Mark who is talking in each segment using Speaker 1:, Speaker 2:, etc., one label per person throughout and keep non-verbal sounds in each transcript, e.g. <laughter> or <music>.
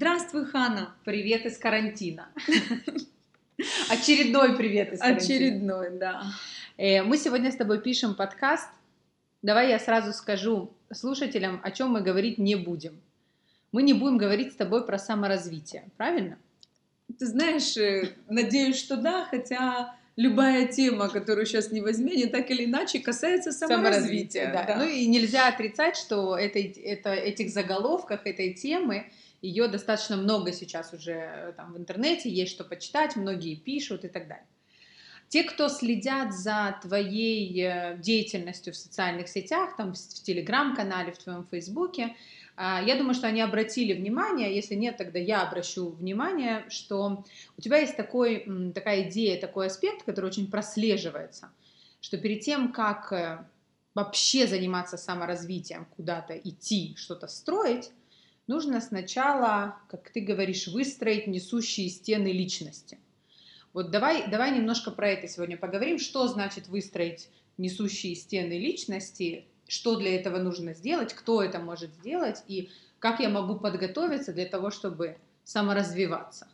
Speaker 1: Здравствуй, Хана!
Speaker 2: Привет из карантина. <laughs> Очередной привет из карантина.
Speaker 1: Очередной, да.
Speaker 2: Э, мы сегодня с тобой пишем подкаст. Давай я сразу скажу слушателям, о чем мы говорить не будем. Мы не будем говорить с тобой про саморазвитие, правильно?
Speaker 1: Ты знаешь, э, надеюсь, что да, хотя любая тема, которую сейчас не возьми, не так или иначе касается саморазвития. саморазвития
Speaker 2: да. Да. Ну и нельзя отрицать, что это, это, этих заголовках этой темы ее достаточно много сейчас уже э, там в интернете, есть что почитать, многие пишут и так далее. Те, кто следят за твоей э, деятельностью в социальных сетях, там в телеграм-канале, в твоем фейсбуке, а, я думаю, что они обратили внимание, если нет, тогда я обращу внимание, что у тебя есть такой, такая идея, такой аспект, который очень прослеживается, что перед тем, как э, вообще заниматься саморазвитием, куда-то идти, что-то строить, нужно сначала, как ты говоришь, выстроить несущие стены личности. Вот давай, давай немножко про это сегодня поговорим. Что значит выстроить несущие стены личности, что для этого нужно сделать, кто это может сделать и как я могу подготовиться для того, чтобы саморазвиваться.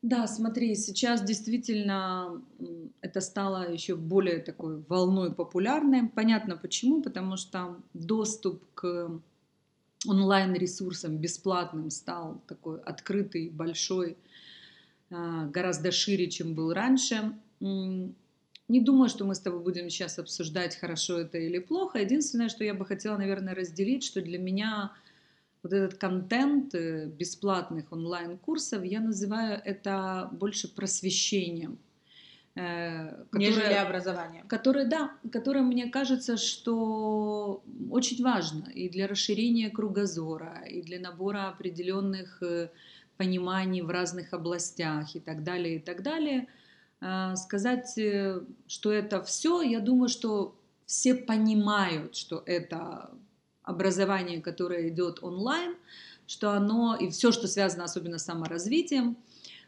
Speaker 1: Да, смотри, сейчас действительно это стало еще более такой волной популярной. Понятно почему, потому что доступ к онлайн-ресурсом бесплатным стал такой открытый, большой, а, гораздо шире, чем был раньше. Не думаю, что мы с тобой будем сейчас обсуждать, хорошо это или плохо. Единственное, что я бы хотела, наверное, разделить, что для меня вот этот контент э, бесплатных онлайн-курсов, я называю это больше просвещением.
Speaker 2: Э, которое, Нежели образование.
Speaker 1: Которое, да, которое мне кажется, что очень важно и для расширения кругозора, и для набора определенных э, пониманий в разных областях и так далее, и так далее. Э, сказать, что это все, я думаю, что все понимают, что это образование, которое идет онлайн, что оно и все, что связано особенно с саморазвитием,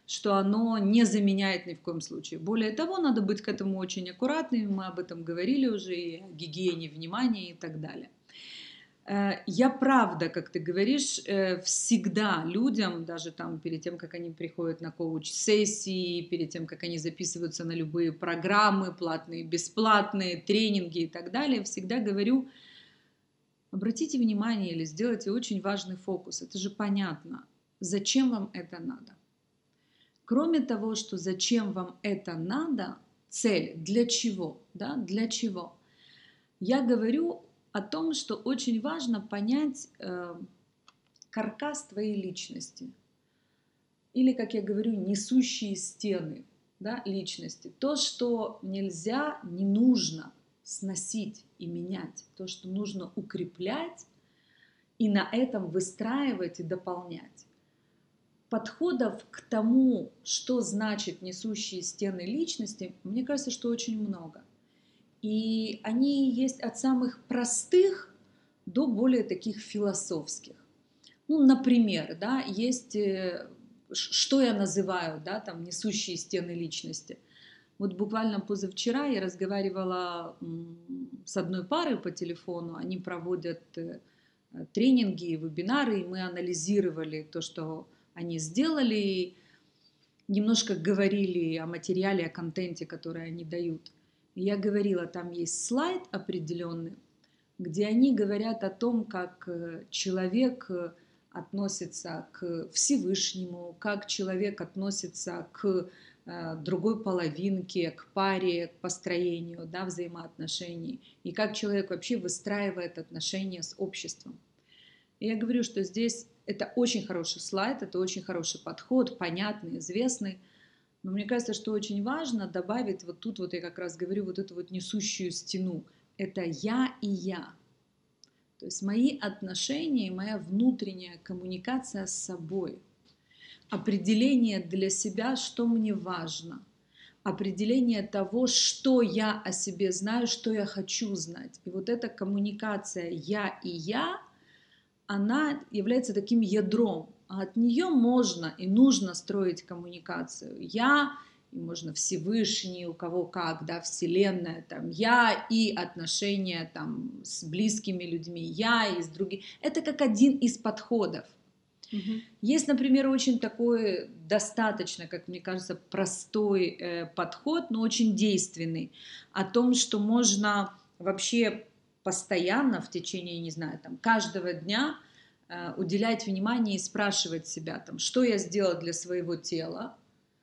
Speaker 1: что оно не заменяет ни в коем случае. Более того, надо быть к этому очень аккуратными, мы об этом говорили уже, и о гигиене внимания и так далее. Э, я правда, как ты говоришь, э, всегда людям, даже там перед тем, как они приходят на коуч-сессии, перед тем, как они записываются на любые программы, платные, бесплатные, тренинги и так далее, всегда говорю, обратите внимание или сделайте очень важный фокус. Это же понятно. Зачем вам это надо? Кроме того, что зачем вам это надо, цель, для чего, да, для чего, я говорю о том, что очень важно понять э, каркас твоей личности. Или, как я говорю, несущие стены да, личности. То, что нельзя, не нужно сносить и менять. То, что нужно укреплять и на этом выстраивать и дополнять подходов к тому, что значит несущие стены личности, мне кажется, что очень много. И они есть от самых простых до более таких философских. Ну, например, да, есть, э, что я называю, да, там, несущие стены личности. Вот буквально позавчера я разговаривала с одной парой по телефону, они проводят э, тренинги, вебинары, и мы анализировали то, что они сделали, немножко говорили о материале, о контенте, который они дают. Я говорила, там есть слайд определенный, где они говорят о том, как э, человек э, относится к Всевышнему, как человек относится к э, другой половинке, к паре, к построению да, взаимоотношений, и как человек вообще выстраивает отношения с обществом. Я говорю, что здесь это очень хороший слайд, это очень хороший подход, понятный, известный. Но мне кажется, что очень важно добавить вот тут, вот я как раз говорю, вот эту вот несущую стену. Это я и я. То есть мои отношения, моя внутренняя коммуникация с собой. Определение для себя, что мне важно. Определение того, что я о себе знаю, что я хочу знать. И вот эта коммуникация я и я – она является таким ядром. А от нее можно и нужно строить коммуникацию. Я, и можно Всевышний, у кого как, да, Вселенная, там, я и отношения там с близкими людьми, я и с другими. Это как один из подходов.
Speaker 2: Мгм.
Speaker 1: Есть, например, очень такой достаточно, как мне кажется, простой э, подход, но очень действенный о том, что можно вообще постоянно в течение, не знаю, там, каждого дня э, уделять внимание и спрашивать себя, там, что я сделал для своего тела,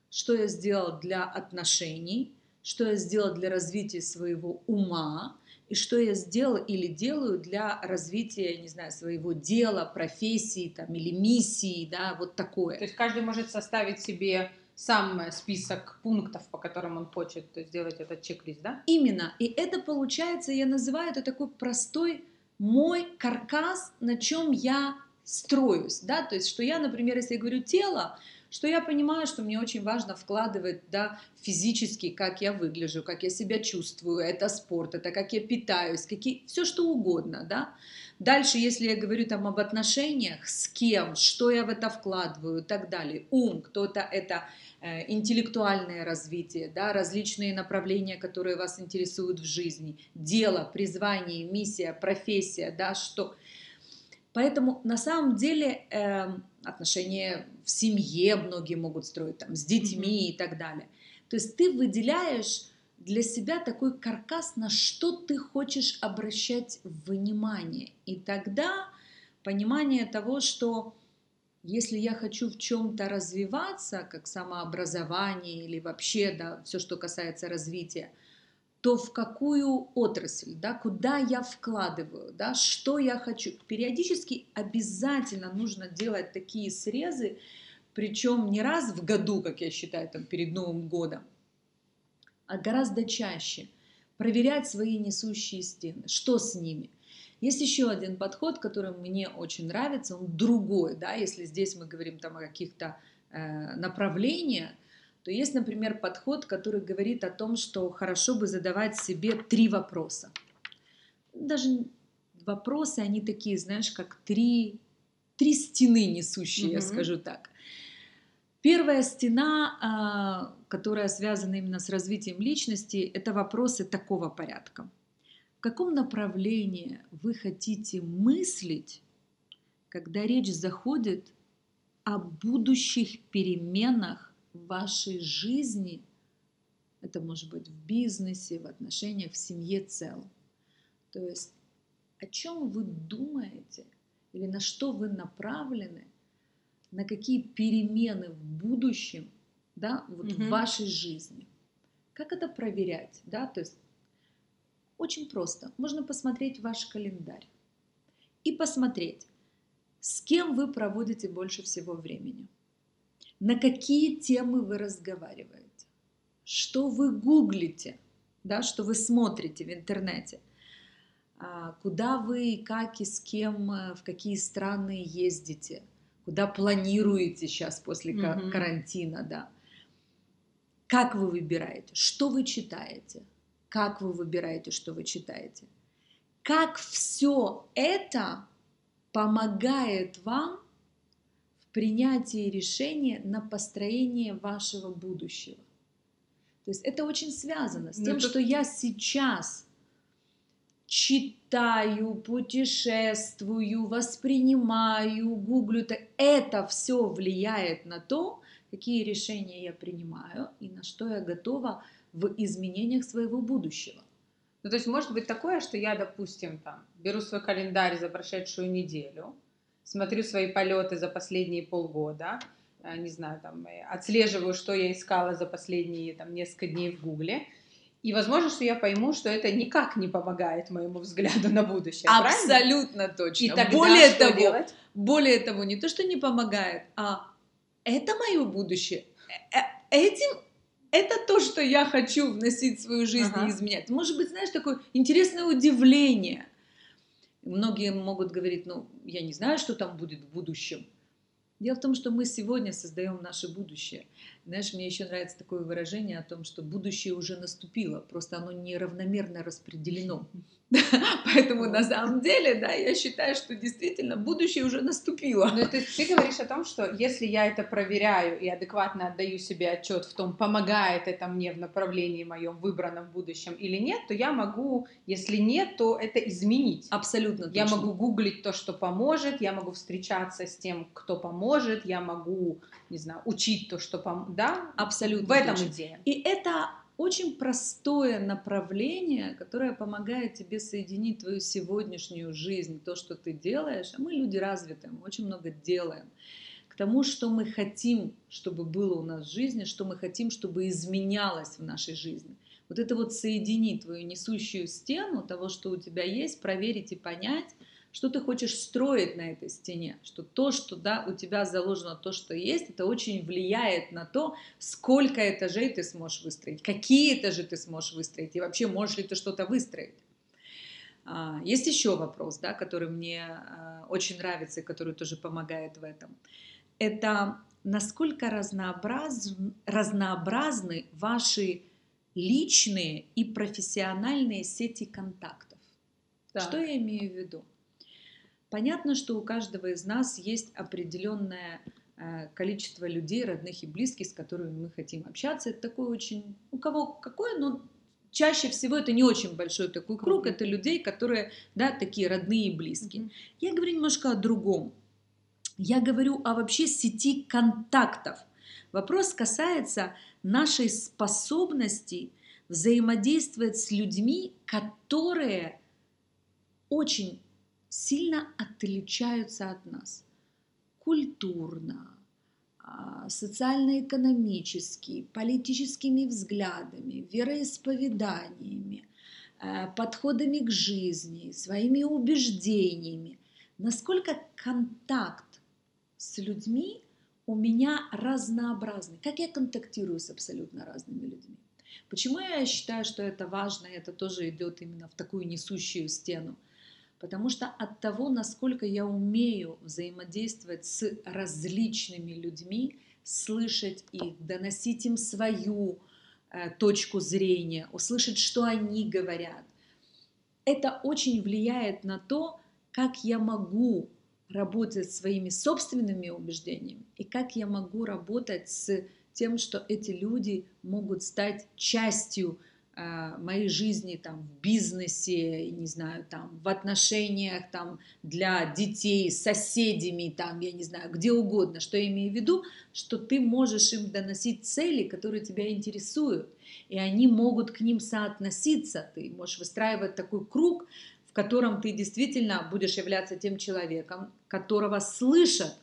Speaker 1: что я сделал для отношений, что я сделал для развития своего ума, и что я сделал или делаю для развития, не знаю, своего дела, профессии там, или миссии, да, вот такое.
Speaker 2: То есть каждый может составить себе сам э, список пунктов, по которым он хочет сделать этот чек-лист, да?
Speaker 1: Именно. И это получается, я называю это такой простой мой каркас, на чем я строюсь, да, то есть, что я, например, если я говорю тело, что я понимаю, что мне очень важно вкладывать да, физически, как я выгляжу, как я себя чувствую, это спорт, это как я питаюсь, какие, все что угодно. Да? Дальше, если я говорю там об отношениях, с кем, что я в это вкладываю и так далее. Ум, кто-то это э, интеллектуальное развитие, да, различные направления, которые вас интересуют в жизни, дело, призвание, миссия, профессия, да, что Поэтому на самом деле э, отношения в семье многие могут строить, там, с детьми mm-hmm. и так далее. То есть ты выделяешь для себя такой каркас, на что ты хочешь обращать внимание. И тогда понимание того, что если я хочу в чем-то развиваться, как самообразование или вообще да, все, что касается развития, то в какую отрасль, да, куда я вкладываю, да, что я хочу. Периодически обязательно нужно делать такие срезы, причем не раз в году, как я считаю, там, перед Новым годом, а гораздо чаще. Проверять свои несущие стены, что с ними. Есть еще один подход, который мне очень нравится, он другой, да, если здесь мы говорим там о каких-то э, направлениях, то есть, например, подход, который говорит о том, что хорошо бы задавать себе три вопроса. Даже вопросы, они такие, знаешь, как три, три стены несущие, mm-hmm. я скажу так. Первая стена, а, которая связана именно с развитием личности, это вопросы такого порядка. В каком направлении вы хотите мыслить, когда речь заходит о будущих переменах в вашей жизни, это может быть в бизнесе, в отношениях, в семье целом. То есть о чем вы думаете или на что вы направлены, на какие перемены в будущем, да, вот угу. в вашей жизни. Как это проверять, да, то есть очень просто. Можно посмотреть ваш календарь и посмотреть, с кем вы проводите больше всего времени на какие темы вы разговариваете, что вы гуглите, да, что вы смотрите в интернете, а, куда вы, как и с кем, э, в какие страны ездите, куда планируете сейчас после mm-hmm. карантина, да. Как вы выбираете, что вы читаете, как вы выбираете, что вы читаете. Как все это помогает вам принятии решения на построение вашего будущего. То есть это очень связано с ну, тем, это... что я сейчас читаю, путешествую, воспринимаю, гуглю. Это все влияет на то, какие решения я принимаю и на что я готова в изменениях своего будущего.
Speaker 2: Ну, то есть может быть такое, что я, допустим, там, беру свой календарь за прошедшую неделю, смотрю свои полеты за последние полгода, э, не знаю, там, э, отслеживаю, что я искала за последние там, несколько дней в Гугле, и возможно, что я пойму, что это никак не помогает моему взгляду на будущее.
Speaker 1: Абсолютно
Speaker 2: правильно?
Speaker 1: точно.
Speaker 2: И тогда более что того, делать?
Speaker 1: более того, не то, что не помогает, а это мое будущее. Э, этим это то, что я хочу вносить в свою жизнь ага. и изменять. Может быть, знаешь, такое интересное удивление. Многие могут говорить, ну, я не знаю, что там будет в будущем. Дело в том, что мы сегодня создаем наше будущее. Знаешь, мне еще нравится такое выражение о том, что будущее уже наступило, просто оно неравномерно распределено. <laughs> Поэтому на самом деле, да, я считаю, что действительно будущее уже наступило.
Speaker 2: Ну, то есть ты говоришь о том, что если я это проверяю и адекватно отдаю себе отчет в том, помогает это мне в направлении моем выбранном в будущем или нет, то я могу, если нет, то это изменить.
Speaker 1: Абсолютно точно.
Speaker 2: Я могу гуглить то, что поможет, я могу встречаться с тем, кто поможет, я могу, не знаю, учить то, что поможет, да?
Speaker 1: Абсолютно
Speaker 2: В этом
Speaker 1: точно.
Speaker 2: идея.
Speaker 1: И это очень простое направление, которое помогает тебе соединить твою сегодняшнюю жизнь, то, что ты делаешь. А мы люди развитые, мы очень много делаем. К тому, что мы хотим, чтобы было у нас в жизни, что мы хотим, чтобы изменялось в нашей жизни. Вот это вот соединить твою несущую стену того, что у тебя есть, проверить и понять, что ты хочешь строить на этой стене, что то, что да, у тебя заложено, то, что есть, это очень влияет на то, сколько этажей ты сможешь выстроить, какие этажи ты сможешь выстроить, и вообще можешь ли ты что-то выстроить. А, есть еще вопрос, да, который мне а, очень нравится и который тоже помогает в этом. Это насколько разнообраз... разнообразны ваши личные и профессиональные сети контактов. Да. Что я имею в виду? Понятно, что у каждого из нас есть определенное э, количество людей, родных и близких, с которыми мы хотим общаться. Это такой очень, у кого какой, но чаще всего это не очень большой такой круг, это людей, которые, да, такие родные и близкие. Mm-hmm. Я говорю немножко о другом. Я говорю о вообще сети контактов. Вопрос касается нашей способности взаимодействовать с людьми, которые очень сильно отличаются от нас. Культурно, а, социально-экономически, политическими взглядами, вероисповеданиями, э, подходами к жизни, своими убеждениями. Насколько контакт с людьми у меня разнообразный. Как я контактирую с абсолютно разными людьми. Почему я считаю, что это важно, и это тоже идет именно в такую несущую стену – Потому что от того, насколько я умею взаимодействовать с различными людьми, слышать их, доносить им свою э, точку зрения, услышать, что они говорят, это очень влияет на то, как я могу работать своими собственными убеждениями и как я могу работать с тем, что эти люди могут стать частью моей жизни там в бизнесе, не знаю, там в отношениях там для детей с соседями, там, я не знаю, где угодно, что я имею в виду, что ты можешь им доносить цели, которые тебя интересуют, и они могут к ним соотноситься, ты можешь выстраивать такой круг, в котором ты действительно будешь являться тем человеком, которого слышат,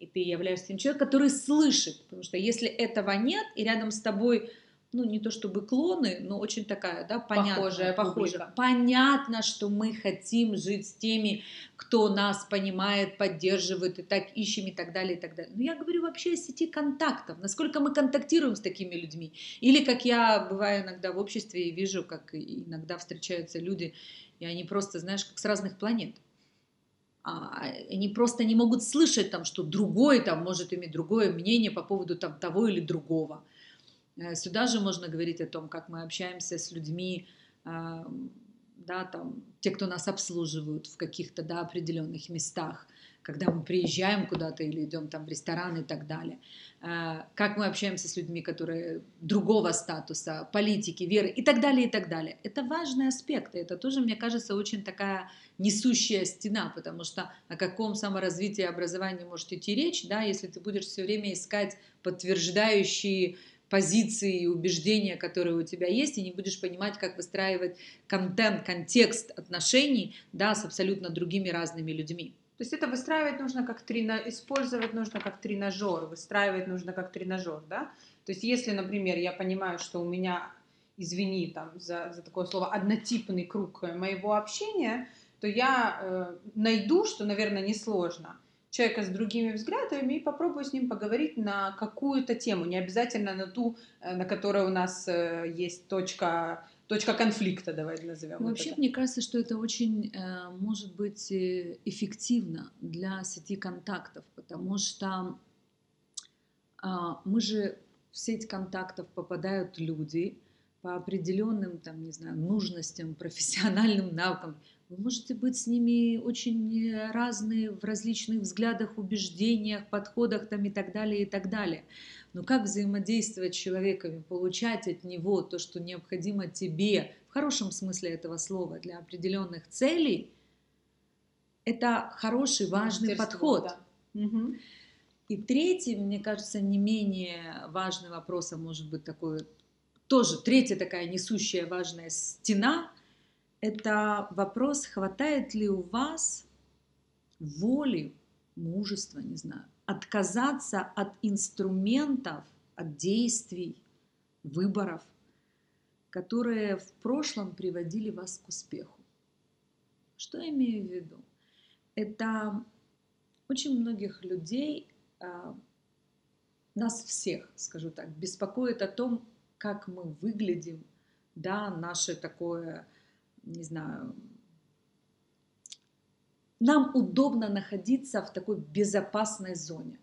Speaker 1: и ты являешься тем человеком, который слышит, потому что если этого нет, и рядом с тобой ну не то чтобы клоны, но очень такая, да, понятная,
Speaker 2: похожая, похожая.
Speaker 1: Понятно, что мы хотим жить с теми, кто нас понимает, поддерживает, и так ищем и так далее, и так далее. Но я говорю вообще о сети контактов, насколько мы контактируем с такими людьми. Или как я бываю иногда в обществе и вижу, как иногда встречаются люди, и они просто, знаешь, как с разных планет. А, они просто не могут слышать там, что другой там может иметь другое мнение по поводу там того или другого. Э, сюда же можно говорить о том, как мы общаемся с людьми, а, да, там, те, кто нас обслуживают в каких-то да, определенных местах, когда мы приезжаем куда-то или идем там в ресторан и так далее. А, как мы общаемся с людьми, которые другого статуса, политики, веры и так далее, и так далее. Это важный аспект, и это тоже, мне кажется, очень такая несущая стена, потому что о каком саморазвитии и образовании может идти речь, да, если ты будешь все время искать подтверждающие позиции и убеждения, которые у тебя есть, и не будешь понимать, как выстраивать контент, контекст отношений да, с абсолютно другими разными людьми.
Speaker 2: То есть это выстраивать нужно как тренажер, использовать нужно как тренажер, выстраивать нужно как тренажер, да? То есть если, например, я понимаю, что у меня, извини там за, за такое слово, однотипный круг моего общения, то я э, найду, что, наверное, несложно, человека с другими взглядами и попробую с ним поговорить на какую-то тему, не обязательно на ту, э, на которой у нас э, есть точка точка конфликта, давай назовем.
Speaker 1: Вообще, это. мне кажется, что это очень э, может быть эффективно для сети контактов, потому что э, мы же в сеть контактов попадают люди, по определенным, там, не знаю, нужностям, <laughs> профессиональным навыкам. Вы можете быть с ними очень разные в различных взглядах, убеждениях, подходах там, и так далее, и так далее. Но как взаимодействовать с человеком получать от него то, что необходимо тебе, в хорошем смысле этого слова, для определенных целей, это хороший, важный подход. Да. Угу. И третий, мне кажется, не менее важный вопрос, а может быть такой, тоже третья такая несущая важная стена, это вопрос, хватает ли у вас воли, мужества, не знаю, отказаться от инструментов, от действий, выборов, которые в прошлом приводили вас к успеху. Что я имею в виду? Это очень многих людей, а, нас всех, скажу так, беспокоит о том, как мы выглядим, да, наше такое, не знаю, нам удобно находиться в такой безопасной зоне.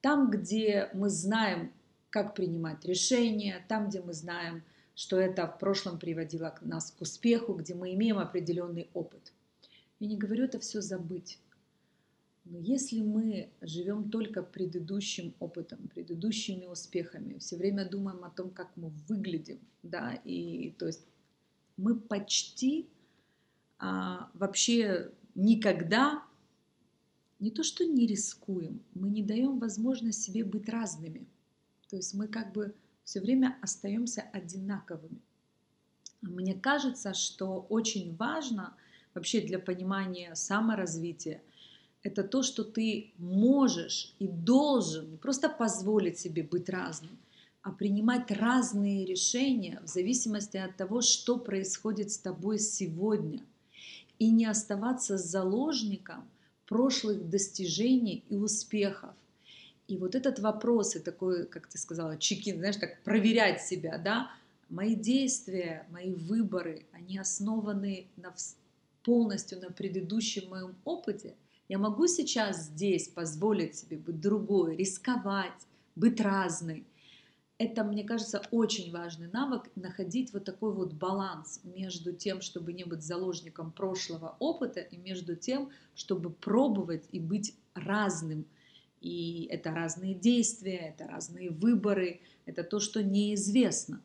Speaker 1: Там, где мы знаем, как принимать решения, там, где мы знаем, что это в прошлом приводило нас к успеху, где мы имеем определенный опыт. Я не говорю это все забыть. Но если мы живем только предыдущим опытом, предыдущими успехами, все время думаем о том, как мы выглядим, да, и то есть мы почти а, вообще никогда не то что не рискуем, мы не даем возможность себе быть разными. То есть мы как бы все время остаемся одинаковыми. Мне кажется, что очень важно вообще для понимания саморазвития это то, что ты можешь и должен просто позволить себе быть разным, а принимать разные решения в зависимости от того, что происходит с тобой сегодня – и не оставаться заложником прошлых достижений и успехов. И вот этот вопрос, и такой, как ты сказала, чекин, знаешь, так проверять себя, да, мои действия, мои выборы, они основаны на, полностью на предыдущем моем опыте. Я могу сейчас здесь позволить себе быть другой, рисковать, быть разной это, мне кажется, очень важный навык, находить вот такой вот баланс между тем, чтобы не быть заложником прошлого опыта, и между тем, чтобы пробовать и быть разным. И это разные действия, это разные выборы, это то, что неизвестно.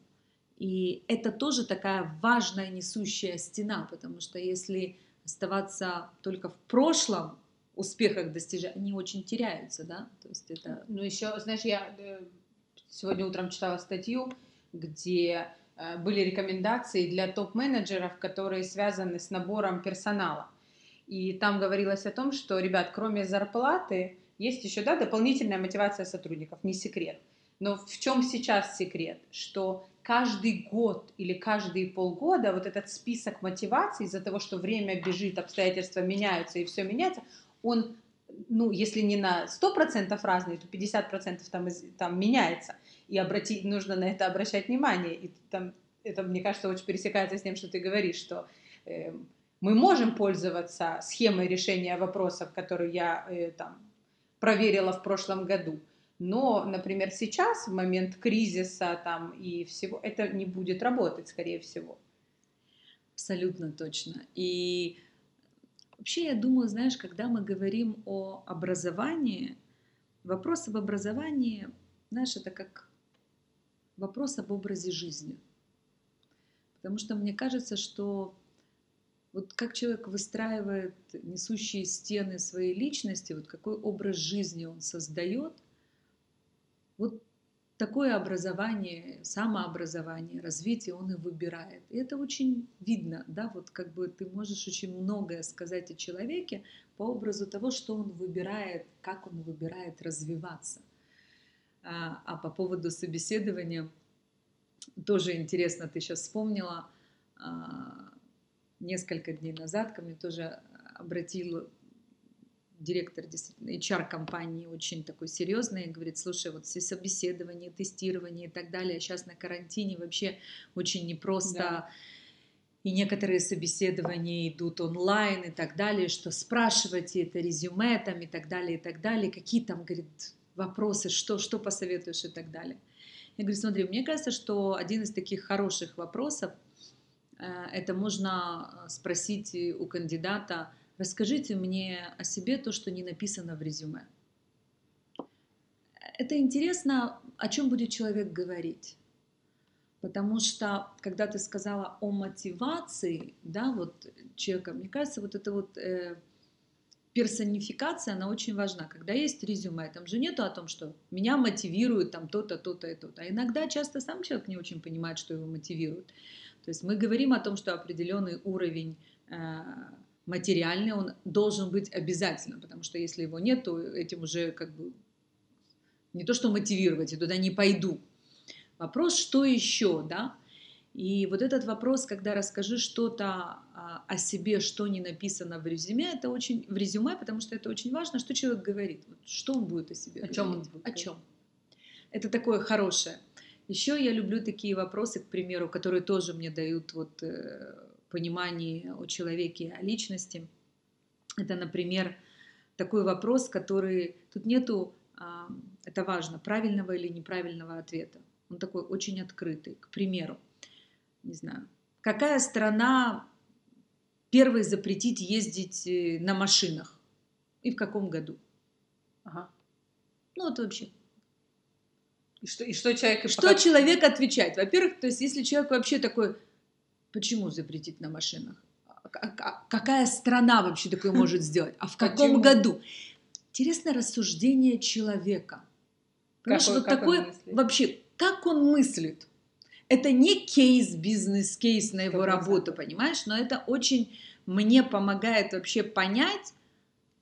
Speaker 1: И это тоже такая важная несущая стена, потому что если оставаться только в прошлом, успехах достижения, они очень теряются, да, то есть это...
Speaker 2: Ну еще, знаешь, я э, Сегодня утром читала статью, где э, были рекомендации для топ-менеджеров, которые связаны с набором персонала. И там говорилось о том, что, ребят, кроме зарплаты, есть еще да, дополнительная мотивация сотрудников, не секрет. Но в чем сейчас секрет? Что каждый год или каждые полгода вот этот список мотиваций из-за того, что время бежит, обстоятельства меняются и все меняется, он ну, если не на 100% разные, то 50% там, там меняется. И обратить, нужно на это обращать внимание. И там, это, мне кажется, очень пересекается с тем, что ты говоришь, что э, мы можем пользоваться схемой решения вопросов, которые я э, там, проверила в прошлом году. Но, например, сейчас, в момент кризиса там, и всего, это не будет работать, скорее всего.
Speaker 1: Абсолютно точно. И Вообще, я думаю, знаешь, когда мы говорим о образовании, вопрос об образовании, знаешь, это как вопрос об образе жизни. Потому что мне кажется, что вот как человек выстраивает несущие стены своей личности, вот какой образ жизни он создает, вот такое образование, самообразование, развитие он и выбирает. И это очень видно, да, вот как бы ты можешь очень многое сказать о человеке по образу того, что он выбирает, как он выбирает развиваться. А, а по поводу собеседования, тоже интересно, ты сейчас вспомнила, а, несколько дней назад ко мне тоже обратил директор действительно HR-компании очень такой серьезный, говорит, слушай, вот все собеседования, тестирование и так далее, сейчас на карантине вообще очень непросто, да. и некоторые собеседования идут онлайн и так далее, что спрашивайте это резюме там и так далее, и так далее, какие там, говорит, вопросы, что, что посоветуешь и так далее. Я говорю, смотри, мне кажется, что один из таких хороших вопросов, э, это можно спросить у кандидата, расскажите мне о себе то, что не написано в резюме. Это интересно, о чем будет человек говорить. Потому что, когда ты сказала о мотивации, да, вот человека, мне кажется, вот это вот э, персонификация, она очень важна. Когда есть резюме, там же нету о том, что меня мотивирует там то-то, то-то и то-то. А иногда часто сам человек не очень понимает, что его мотивирует. То есть мы говорим о том, что определенный уровень э, материальный, он должен быть обязательно, потому что если его нет, то этим уже как бы не то, что мотивировать, я туда не пойду. Вопрос, что еще, да? И вот этот вопрос, когда расскажи что-то а, о себе, что не написано в резюме, это очень в резюме, потому что это очень важно, что человек говорит, вот, что он будет о себе.
Speaker 2: О чем он будет?
Speaker 1: О чем? Это такое хорошее. Еще я люблю такие вопросы, к примеру, которые тоже мне дают вот э, понимание о человеке, о личности. Это, например, такой вопрос, который тут нету, а, это важно, правильного или неправильного ответа. Он такой очень открытый. К примеру, не знаю, какая страна первой запретит ездить э, на машинах и в каком году?
Speaker 2: Ага.
Speaker 1: Ну вот вообще.
Speaker 2: И что, и что человек...
Speaker 1: Что пока... человек отвечает? Во-первых, то есть если человек вообще такой, почему запретить на машинах? А какая страна вообще такое <laughs> может сделать? А в каком почему? году? Интересное рассуждение человека. Понимаешь, вот такое вообще как он мыслит. Это не кейс, бизнес-кейс на его работу, понимаешь? Но это очень мне помогает вообще понять,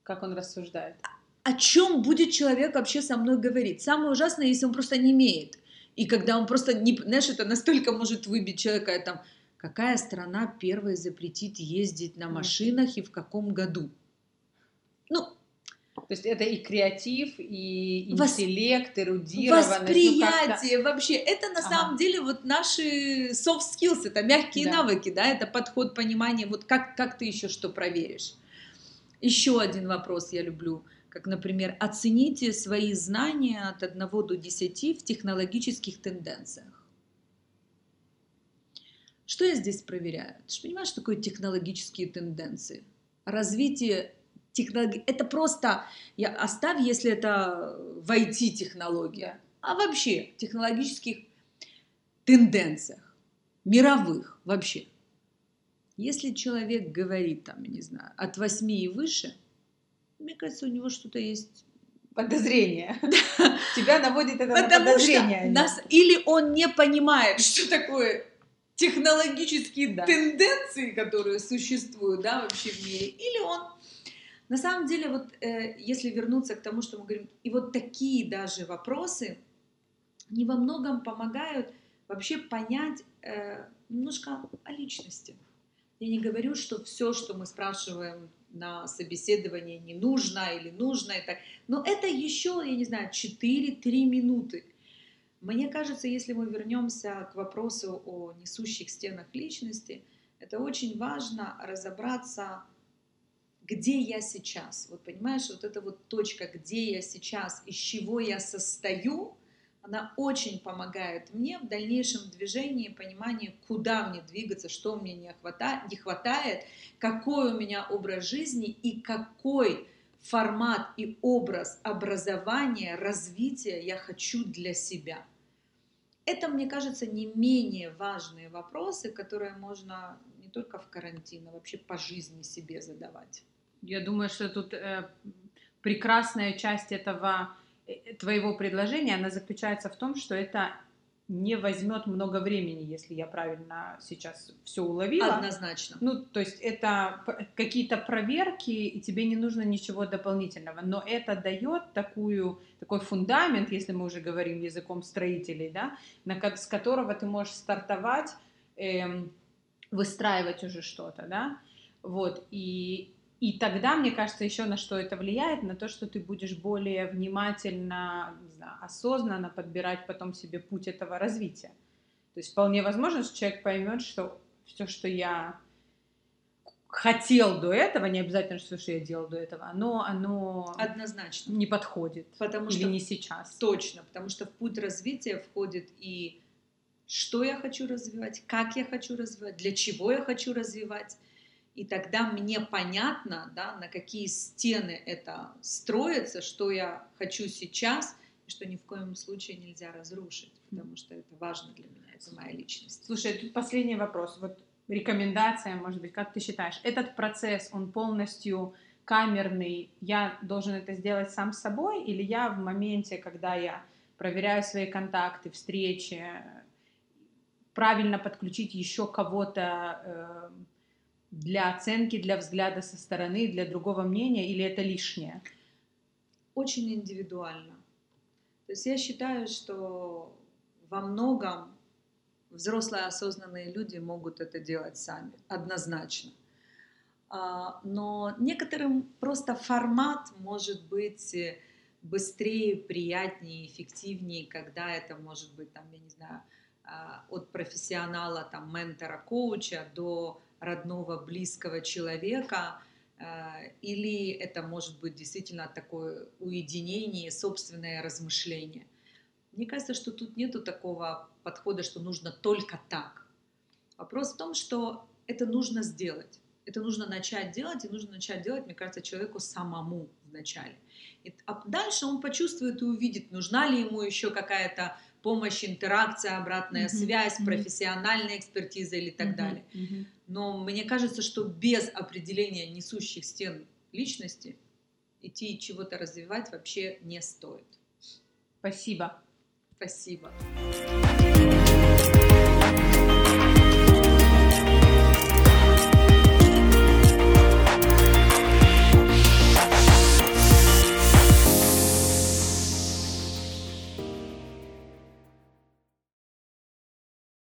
Speaker 2: как он рассуждает.
Speaker 1: О чем будет человек вообще со мной говорить. Самое ужасное, если он просто не имеет. И когда он просто не, знаешь, это настолько может выбить человека, там, какая страна первая запретит ездить на машинах и в каком году? Ну,
Speaker 2: то есть это и креатив, и интеллект, Вос... эрудированность.
Speaker 1: Ну, Восприятие ну, вообще. Это на ага. самом деле вот наши soft skills, это мягкие да. навыки, да, это подход, понимание, вот как, как ты еще что проверишь. Еще один вопрос я люблю, как, например, оцените свои знания от 1 до 10 в технологических тенденциях. Что я здесь проверяю? Ты же понимаешь, что такое технологические тенденции? Развитие технологии. Это просто, я, оставь, если это в IT-технология, а вообще технологических тенденциях, мировых вообще. Если человек говорит, там, не знаю, от 8 и выше, мне кажется, у него что-то есть
Speaker 2: подозрение. <laughs> Тебя наводит это на подозрение.
Speaker 1: Нас, или он не понимает, что такое технологические да. тенденции, которые существуют да, вообще в мире, или он на самом деле, вот э, если вернуться к тому, что мы говорим, и вот такие даже вопросы, они во многом помогают вообще понять э, немножко о личности. Я не говорю, что все, что мы спрашиваем на собеседовании, не нужно или нужно, и так, но это еще, я не знаю, 4-3 минуты. Мне кажется, если мы вернемся к вопросу о несущих стенах личности, это очень важно разобраться где я сейчас. Вот понимаешь, вот эта вот точка, где я сейчас, из чего я состою, она очень помогает мне в дальнейшем движении, понимании, куда мне двигаться, что мне не хватает, не хватает, какой у меня образ жизни и какой формат и образ образования, развития я хочу для себя. Это, мне кажется, не менее важные вопросы, которые можно не только в карантин, а вообще по жизни себе задавать.
Speaker 2: Я думаю, что тут э, прекрасная часть этого э, твоего предложения, она заключается в том, что это не возьмет много времени, если я правильно сейчас все уловила.
Speaker 1: Однозначно.
Speaker 2: Ну, то есть это какие-то проверки, и тебе не нужно ничего дополнительного, но это дает такую, такой фундамент, если мы уже говорим языком строителей, да, на, с которого ты можешь стартовать, эм, выстраивать уже что-то, да, вот, и и тогда, мне кажется, еще на что это влияет, на то, что ты будешь более внимательно, не знаю, осознанно подбирать потом себе путь этого развития. То есть вполне возможно, что человек поймет, что все, что я хотел до этого, не обязательно что, что я делал до этого, оно, оно
Speaker 1: Однозначно.
Speaker 2: не подходит.
Speaker 1: Потому
Speaker 2: или
Speaker 1: что
Speaker 2: не сейчас.
Speaker 1: Точно, потому что в путь развития входит и что я хочу развивать, как я хочу развивать, для чего я хочу развивать. И тогда мне понятно, да, на какие стены это строится, что я хочу сейчас, и что ни в коем случае нельзя разрушить, потому что это важно для меня, это моя личность.
Speaker 2: Слушай, тут последний вопрос. Вот рекомендация, может быть, как ты считаешь, этот процесс, он полностью камерный, я должен это сделать сам с собой, или я в моменте, когда я проверяю свои контакты, встречи, правильно подключить еще кого-то э, для оценки, для взгляда со стороны, для другого мнения, или это лишнее?
Speaker 1: Очень индивидуально. То есть я считаю, что во многом взрослые осознанные люди могут это делать сами, однозначно. А, но некоторым просто формат может быть э, быстрее, приятнее, эффективнее, когда это может быть, там, я не знаю, а, от профессионала, там, ментора, коуча до родного, близкого человека, а, или это может быть действительно такое уединение, собственное размышление. Мне кажется, что тут нету такого подхода, что нужно только так. Вопрос в том, что это нужно сделать. Это нужно начать делать, и нужно начать делать, мне кажется, человеку самому вначале. И, а дальше он почувствует и увидит, нужна ли ему еще какая-то помощь, интеракция, обратная mm-hmm. связь, mm-hmm. профессиональная экспертиза или так mm-hmm. далее. Mm-hmm. Но мне кажется, что без определения несущих стен личности идти чего-то развивать вообще не стоит.
Speaker 2: Спасибо.
Speaker 1: Спасибо.